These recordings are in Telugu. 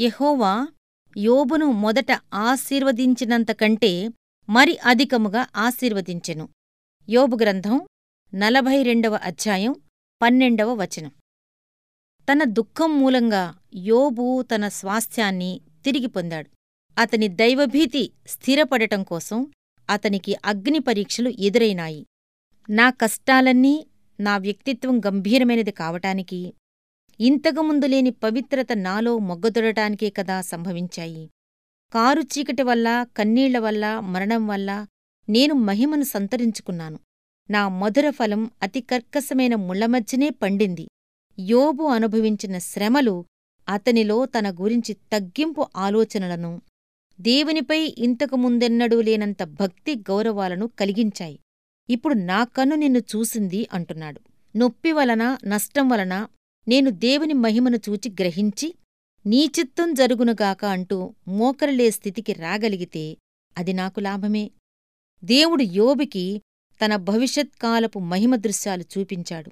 యెహోవా యోబును మొదట ఆశీర్వదించినంతకంటే మరి అధికముగా ఆశీర్వదించెను. యోబు గ్రంథం నలభై రెండవ అధ్యాయం పన్నెండవ వచనం. తన దుఃఖం మూలంగా యోబు తన స్వాస్థ్యాన్ని తిరిగి పొందాడు. అతని దైవభీతి స్థిరపడటం కోసం అతనికి అగ్ని పరీక్షలు ఎదురైనాయి. నా కష్టాలన్నీ నా వ్యక్తిత్వం గంభీరమైనది కావటానికి ఇంతకుముందు లేని పవిత్రత నాలో మొగ్గదొడటానికే కదా సంభవించాయి. కారు చీకటి వల్ల కన్నీళ్ళ వల్ల మరణం వల్ల నేను మహిమను సంతరించుకున్నాను. నా మధుర ఫలం అతి కర్కశమైన ముళ్ళమధ్యనే పండింది. యోబు అనుభవించిన శ్రమలు అతనిలో తన గురించి తగ్గింపు ఆలోచనలను దేవునిపై ఇంతకు ముందెన్నడూ లేనంత భక్తి గౌరవాలను కలిగించాయి. ఇప్పుడు నా కన్ను నిన్ను చూసింది అంటున్నాడు. నొప్పి వలన నష్టం వలన నేను దేవుని మహిమను చూచి గ్రహించి నీ చిత్తం జరుగునుగాక అంటూ మోకరలే స్థితికి రాగలిగితే అది నాకు లాభమే. దేవుడు యోబికి తన భవిష్యత్కాలపు మహిమ దృశ్యాలు చూపించాడు.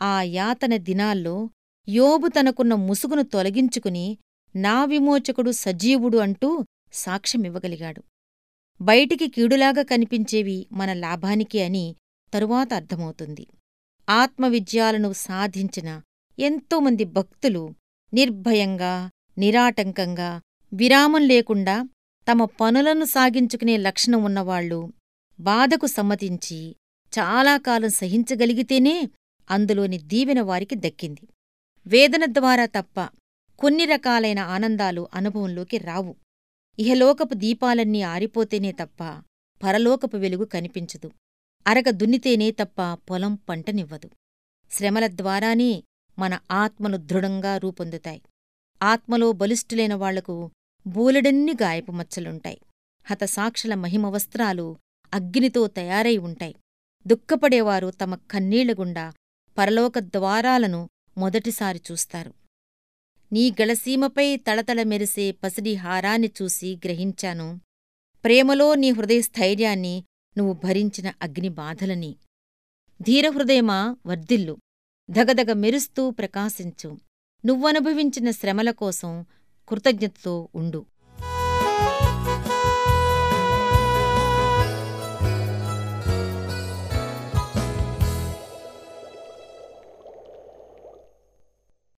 ఆ యాతన దినాల్లో యోబు తనకున్న ముసుగును తొలగించుకుని నా విమోచకుడు సజీవుడు అంటూ సాక్ష్యమివ్వగలిగాడు. బయటికి కీడులాగా కనిపించేవి మన లాభానికి అని తరువాత అర్థమవుతుంది. ఆత్మవిజయాలను సాధించిన ఎంతోమంది భక్తులు నిర్భయంగా నిరాటంకంగా విరామం లేకుండా తమ పనులను సాగించుకునే లక్షణం ఉన్నవాళ్ళు బాధకు సమ్మతించి చాలాకాలం సహించగలిగితేనే అందులోని దీవెన వారికి దక్కింది. వేదన ద్వారా తప్ప కొన్ని రకాలైన ఆనందాలు అనుభవంలోకి రావు. ఇహలోకపు దీపాలన్నీ ఆరిపోతేనే తప్ప పరలోకపు వెలుగు కనిపించదు. అరగ దున్నితేనే తప్ప పొలం పంటనివ్వదు. శ్రమల ద్వారానే మన ఆత్మలు దృఢంగా రూపొందుతాయి. ఆత్మలో బలిష్ఠులైన వాళ్ళకు బూలెడన్ని గాయపు మచ్చలుంటాయి హతసాక్షుల మహిమ వస్త్రాలు అగ్నితో తయారై ఉంటాయి. దుఃఖపడేవారు తమ కన్నీళ్ళగుండా పరలోక ద్వారాలను మొదటిసారి చూస్తారు. నీ గళసీమపై తళతళ మెరిసే పసిడి హారాన్ని చూసి గ్రహించాను. ప్రేమలో నీ హృదయస్థైర్యాన్ని నువ్వు భరించిన అగ్ని బాధలని. ధీరహృదయమా వర్ధిల్లు. ధగధగ మెరుస్తూ ప్రకాశించు. నువ్వనుభవించిన శ్రమల కోసం కృతజ్ఞతతో ఉండు.